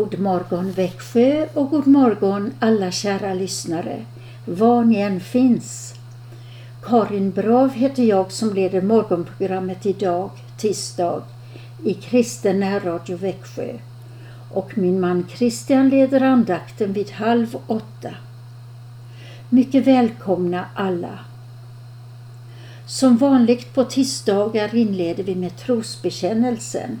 God morgon Växjö och god morgon alla kära lyssnare, var ni än finns. Karin Brav heter jag som leder morgonprogrammet idag, tisdag, i Kristen närradio Växjö. Och min man Christian leder andakten vid halv åtta. Mycket välkomna alla. Som vanligt på tisdagar inleder vi med trosbekännelsen.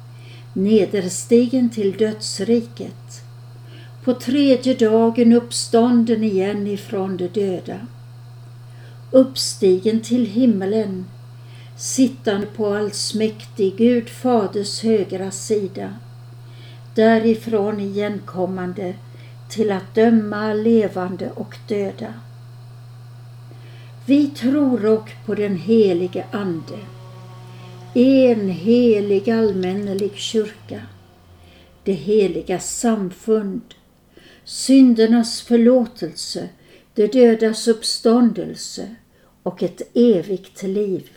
nederstigen till dödsriket, på tredje dagen uppstånden igen ifrån de döda, uppstigen till himmelen, sittande på allsmäktig Gud Faders högra sida, därifrån igenkommande till att döma levande och döda. Vi tror och på den helige Ande, en helig allmännelig kyrka, det heliga samfund, syndernas förlåtelse, de dödas uppståndelse och ett evigt liv.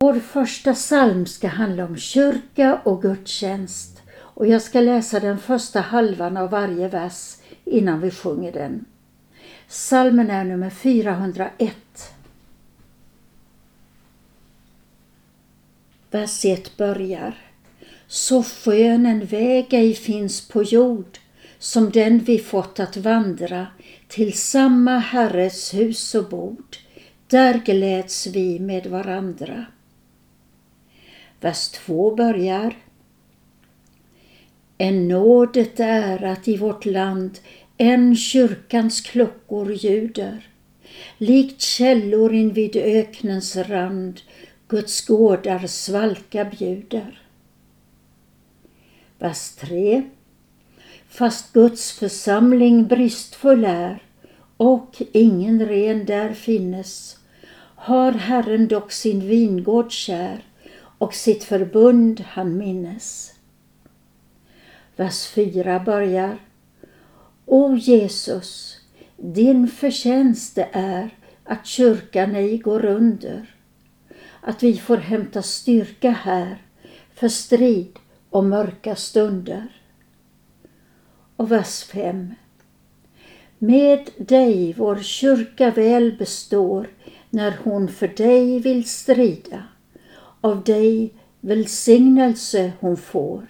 Vår första psalm ska handla om kyrka och gudstjänst och jag ska läsa den första halvan av varje vers innan vi sjunger den. Psalmen är nummer 401. Vers 1 börjar. Så skön en väg ej finns på jord som den vi fått att vandra till samma Herres hus och bord. Där gläds vi med varandra. Vers 2 börjar. En nåd är att i vårt land än kyrkans klockor ljuder. Likt källor invid öknens rand Guds gårdar svalka bjuder. Vers 3. Fast Guds församling bristfull är och ingen ren där finnes, har Herren dock sin vingård kär och sitt förbund han minnes. Vers 4 börjar. O Jesus, din förtjänst det är att kyrkan ej går under att vi får hämta styrka här för strid och mörka stunder. Och vers 5. Med dig vår kyrka väl består när hon för dig vill strida. Av dig välsignelse hon får,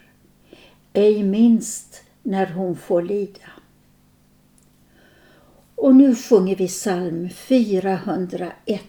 ej minst när hon får lida. Och nu sjunger vi psalm 401.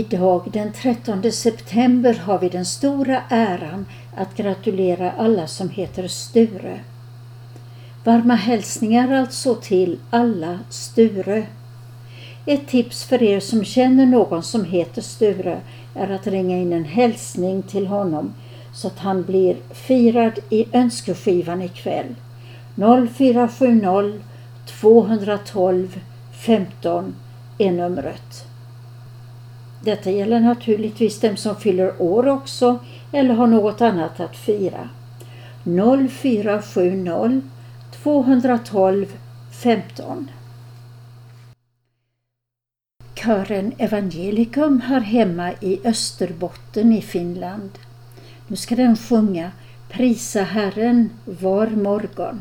Idag den 13 september har vi den stora äran att gratulera alla som heter Sture. Varma hälsningar alltså till alla Sture. Ett tips för er som känner någon som heter Sture är att ringa in en hälsning till honom så att han blir firad i önskeskivan ikväll. 0470 212 15 är numret. Detta gäller naturligtvis dem som fyller år också eller har något annat att fira. 0470 212 15 Kören Evangelikum hör hemma i Österbotten i Finland. Nu ska den sjunga Prisa Herren var morgon.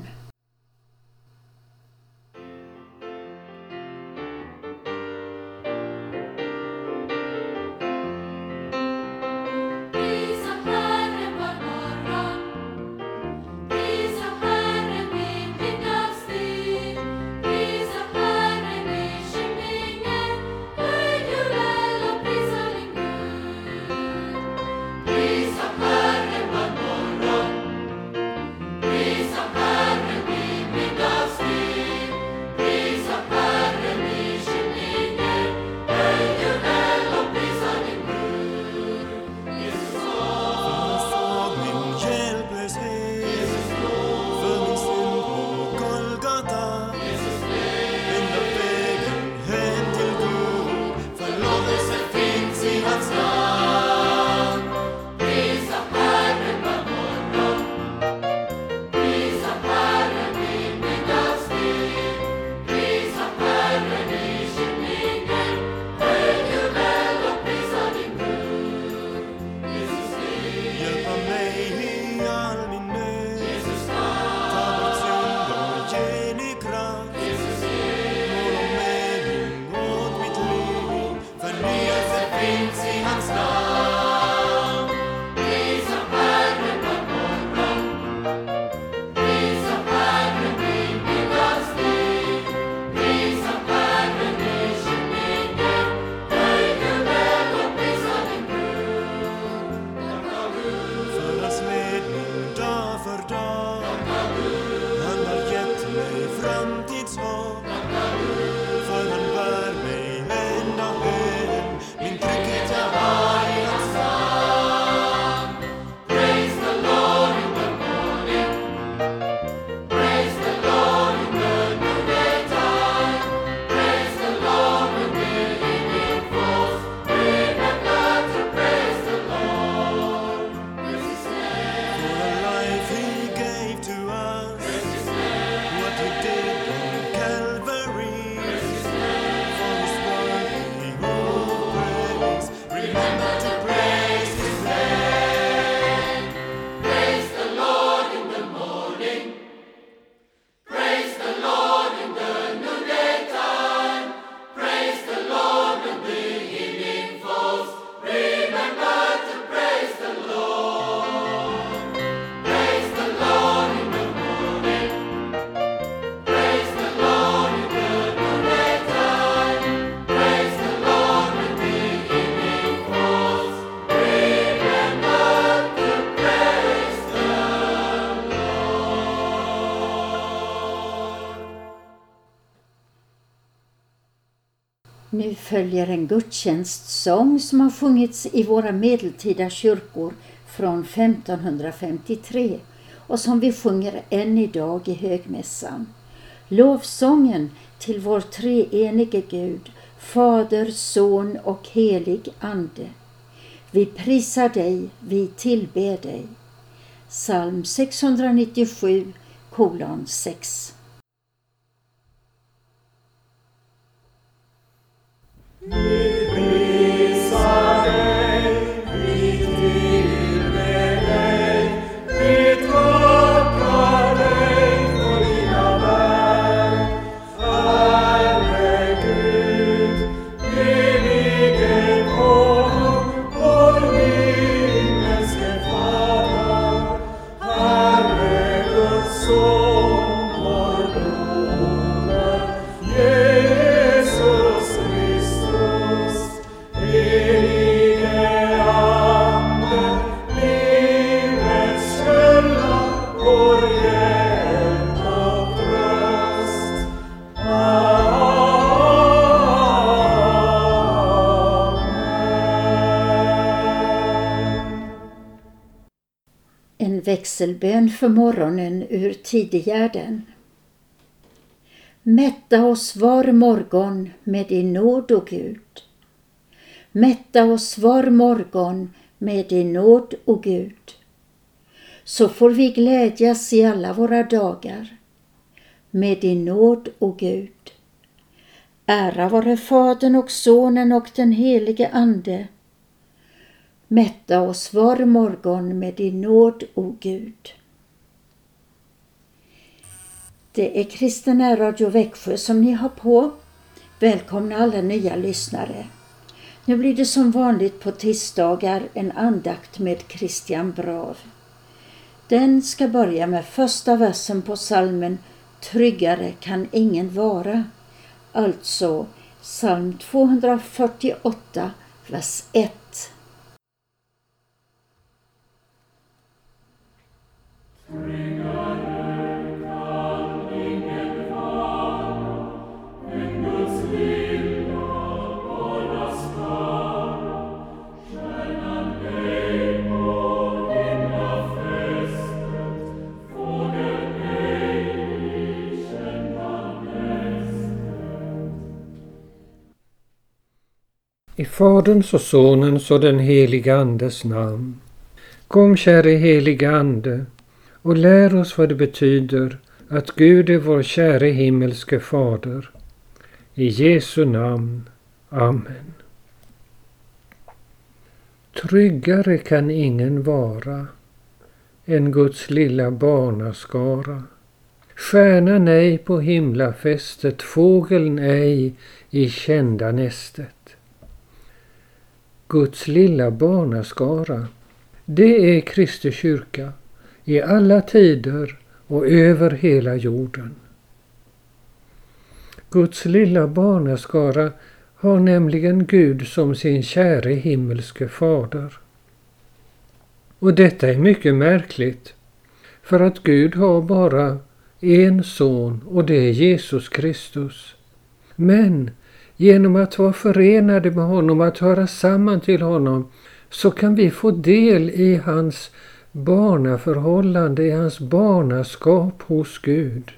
Följer en gudstjänstsång som har sjungits i våra medeltida kyrkor från 1553 och som vi sjunger än idag i högmässan. Lovsången till vår treenige Gud, Fader, Son och helig Ande. Vi prisar dig, vi tillber dig. Psalm 697 kolon 6 Jesus Växelbön för morgonen ur Tidigärden. Mätta oss var morgon med din nåd, o Gud. Mätta oss var morgon med din nåd, o Gud. Så får vi glädjas i alla våra dagar med din nåd, o Gud. Ära vare Fadern och Sonen och den helige Ande. Mätta oss var morgon med din nåd, o Gud. Det är Kristen Radio Växjö som ni har på. Välkomna alla nya lyssnare. Nu blir det som vanligt på tisdagar en andakt med Christian Brav. Den ska börja med första versen på salmen Tryggare kan ingen vara. Alltså psalm 248, vers 1. I Faderns och Sonens och den heliga Andes namn. Kom käre heliga Ande och lär oss vad det betyder att Gud är vår käre himmelske Fader. I Jesu namn. Amen. Tryggare kan ingen vara än Guds lilla barnaskara. Stjärnan ej på himlafästet, fågeln ej i kända nästet. Guds lilla barnaskara, det är Kristi kyrka i alla tider och över hela jorden. Guds lilla barnaskara har nämligen Gud som sin käre himmelske fader. Och detta är mycket märkligt, för att Gud har bara en son och det är Jesus Kristus. Men Genom att vara förenade med honom, att höra samman till honom, så kan vi få del i hans barnaförhållande, i hans barnaskap hos Gud.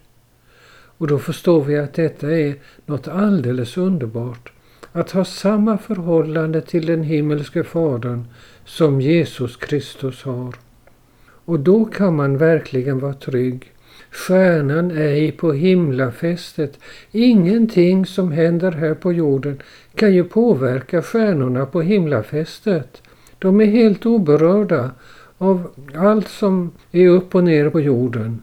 Och då förstår vi att detta är något alldeles underbart. Att ha samma förhållande till den himmelske Fadern som Jesus Kristus har. Och då kan man verkligen vara trygg stjärnan ej på himlafästet. Ingenting som händer här på jorden kan ju påverka stjärnorna på himlafästet. De är helt oberörda av allt som är upp och ner på jorden.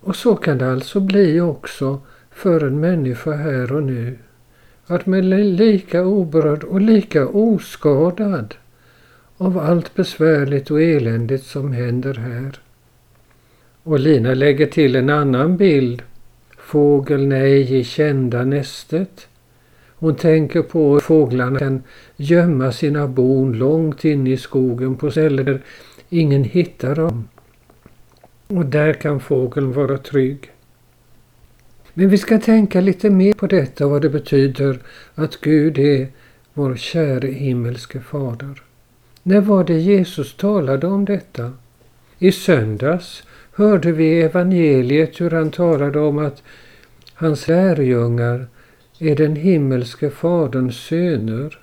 Och så kan det alltså bli också för en människa här och nu. Att man är lika oberörd och lika oskadad av allt besvärligt och eländigt som händer här. Och Lina lägger till en annan bild. Fågeln ej i kända nästet. Hon tänker på hur fåglarna kan gömma sina bon långt in i skogen på ställen där ingen hittar dem. Och där kan fågeln vara trygg. Men vi ska tänka lite mer på detta, vad det betyder att Gud är vår käre himmelske fader. När var det Jesus talade om detta? I söndags hörde vi i evangeliet hur han talade om att hans lärjungar är den himmelske Faderns söner.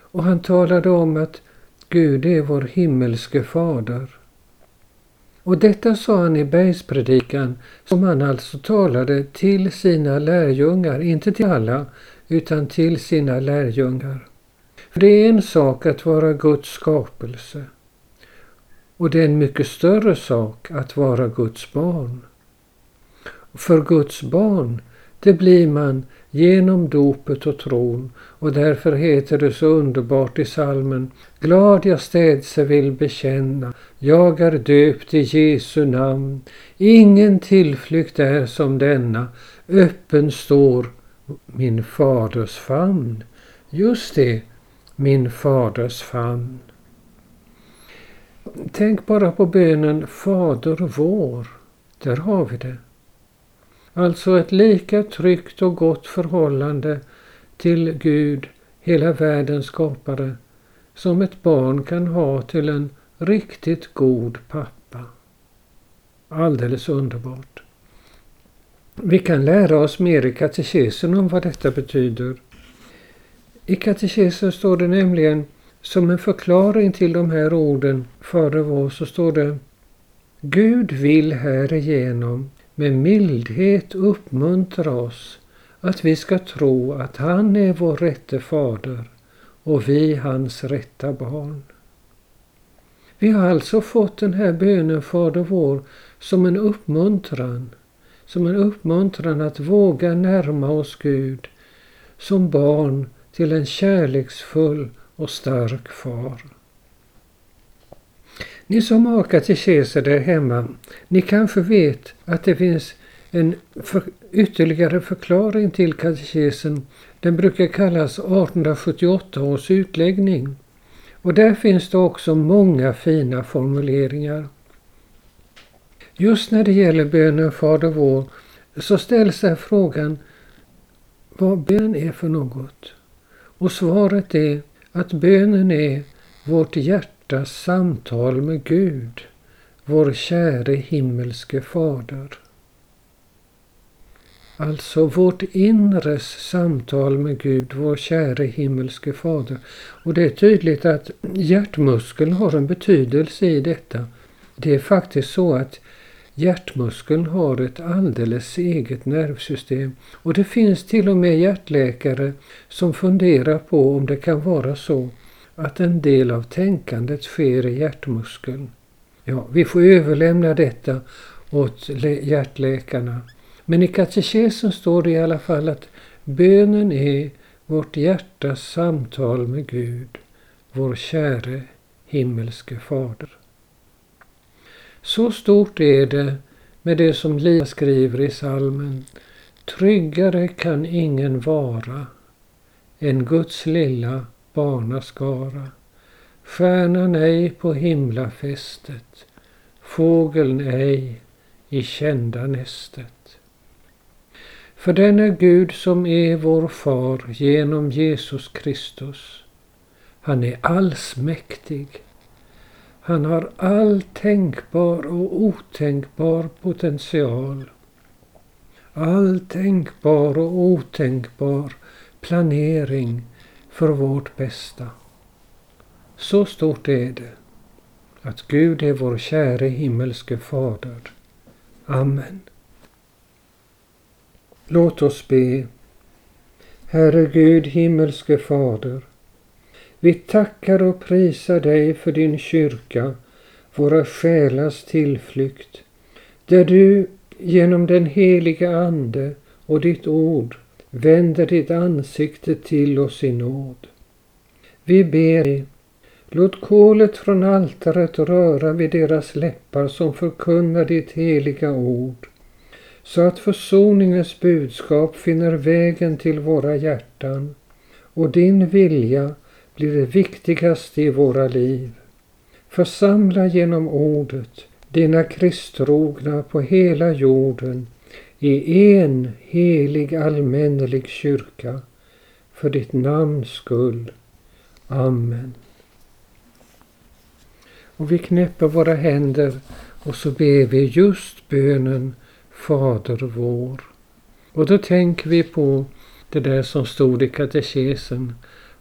Och han talade om att Gud är vår himmelske Fader. Och detta sa han i bergspredikan som han alltså talade till sina lärjungar, inte till alla, utan till sina lärjungar. För det är en sak att vara Guds skapelse. Och det är en mycket större sak att vara Guds barn. För Guds barn, det blir man genom dopet och tron och därför heter det så underbart i salmen Glad jag städse vill bekänna, jag är döpt i Jesu namn. Ingen tillflykt är som denna, öppen står min faders famn. Just det, min faders famn. Tänk bara på bönen Fader vår. Där har vi det. Alltså ett lika tryggt och gott förhållande till Gud, hela världens skapare, som ett barn kan ha till en riktigt god pappa. Alldeles underbart. Vi kan lära oss mer i katekesen om vad detta betyder. I katekesen står det nämligen som en förklaring till de här orden Fader vår så står det Gud vill härigenom med mildhet uppmuntra oss att vi ska tro att han är vår rätte fader och vi hans rätta barn. Vi har alltså fått den här bönen Fader vår som en uppmuntran, som en uppmuntran att våga närma oss Gud som barn till en kärleksfull och stark far. Ni som har katekeser där hemma, ni kanske vet att det finns en för, ytterligare förklaring till katekesen. Den brukar kallas 1878 års utläggning. Och där finns det också många fina formuleringar. Just när det gäller bönen Fader vår så ställs här frågan vad bön är för något. Och svaret är att bönen är vårt hjärtas samtal med Gud, vår käre himmelske Fader. Alltså vårt inres samtal med Gud, vår käre himmelske Fader. Och det är tydligt att hjärtmuskeln har en betydelse i detta. Det är faktiskt så att hjärtmuskeln har ett alldeles eget nervsystem. Och det finns till och med hjärtläkare som funderar på om det kan vara så att en del av tänkandet sker i hjärtmuskeln. Ja, vi får överlämna detta åt hjärtläkarna. Men i katekesen står det i alla fall att bönen är vårt hjärtas samtal med Gud, vår käre himmelske Fader. Så stort är det med det som Lia skriver i salmen. Tryggare kan ingen vara än Guds lilla barnaskara. Stjärnan ej på himlafästet, fågeln ej i kända nästet. För den är Gud som är vår far genom Jesus Kristus. Han är allsmäktig. Han har all tänkbar och otänkbar potential. All tänkbar och otänkbar planering för vårt bästa. Så stort är det att Gud är vår käre himmelske Fader. Amen. Låt oss be. Herre Gud, himmelske Fader. Vi tackar och prisar dig för din kyrka, våra själars tillflykt, där du genom den heliga Ande och ditt ord vänder ditt ansikte till oss i nåd. Vi ber dig, låt kolet från altaret röra vid deras läppar som förkunnar ditt heliga ord så att försoningens budskap finner vägen till våra hjärtan och din vilja blir det viktigaste i våra liv. Församla genom ordet dina kristtrogna på hela jorden i en helig allmännelig kyrka för ditt namns skull. Amen. Och vi knäpper våra händer och så ber vi just bönen Fader vår. Och då tänker vi på det där som stod i katekesen,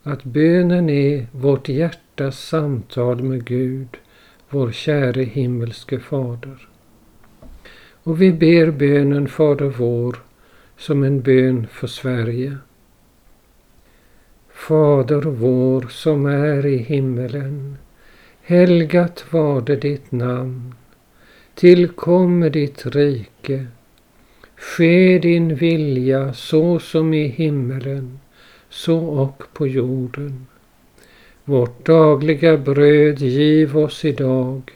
att bönen är vårt hjärtas samtal med Gud, vår käre himmelske Fader. Och vi ber bönen Fader vår som en bön för Sverige. Fader vår som är i himmelen. Helgat varde ditt namn. Tillkomme ditt rike. Ske din vilja så som i himmelen, så och på jorden. Vårt dagliga bröd giv oss idag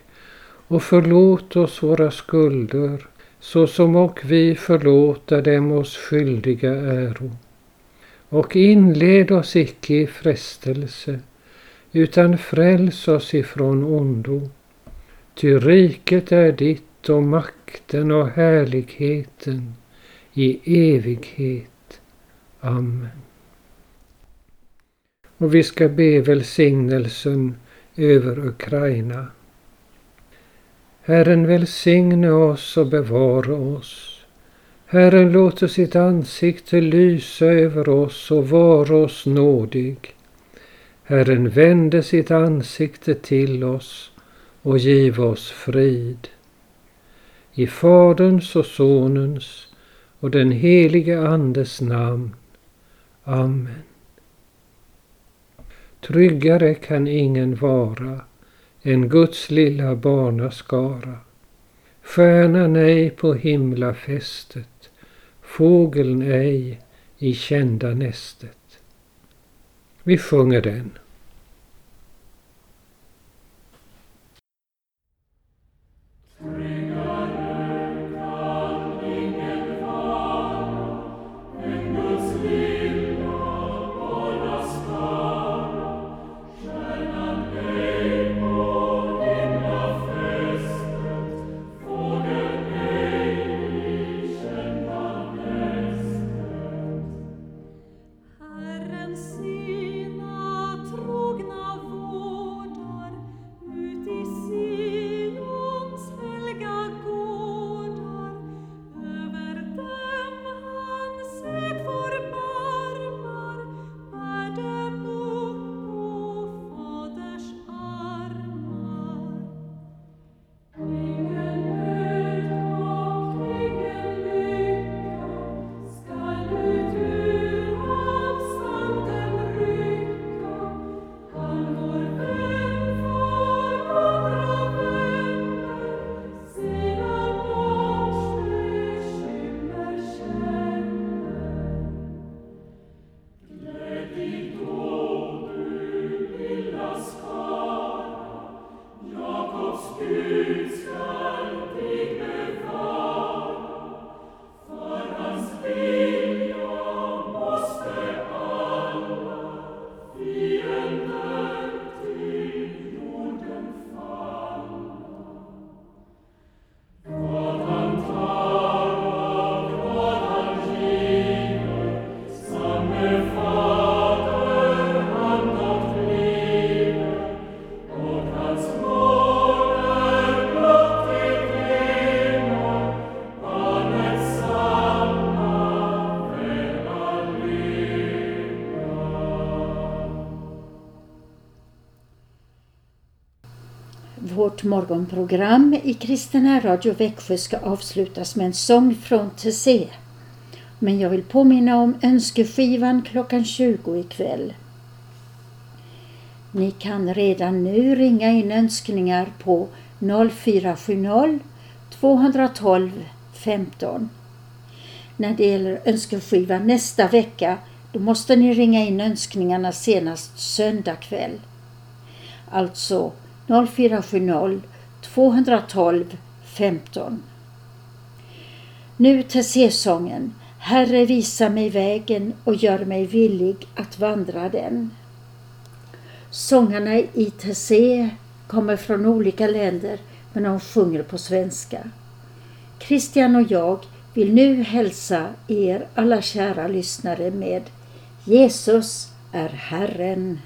och förlåt oss våra skulder så som och vi förlåta dem oss skyldiga äro. Och inled oss icke i frestelse utan fräls oss ifrån ondo. Ty riket är ditt och makten och härligheten i evighet. Amen. Och vi ska be välsignelsen över Ukraina. Herren välsigne oss och bevara oss. Herren låter sitt ansikte lysa över oss och vara oss nådig. Herren vände sitt ansikte till oss och giv oss frid. I Faderns och Sonens och den helige Andes namn. Amen. Tryggare kan ingen vara än Guds lilla barnaskara. Stjärnan ej på himlafästet, fågeln ej i kända nästet. Vi sjunger den. Vårt morgonprogram i Kristina Radio Växjö ska avslutas med en sång från TC. Men jag vill påminna om önskeskivan klockan 20 ikväll. Ni kan redan nu ringa in önskningar på 0470 212 15. När det gäller önskeskivan nästa vecka då måste ni ringa in önskningarna senast söndag kväll. Alltså 0470 212 15. Nu till C-sången Herre visa mig vägen och gör mig villig att vandra den. Sångarna i Tessé kommer från olika länder men de sjunger på svenska. Christian och jag vill nu hälsa er alla kära lyssnare med Jesus är Herren.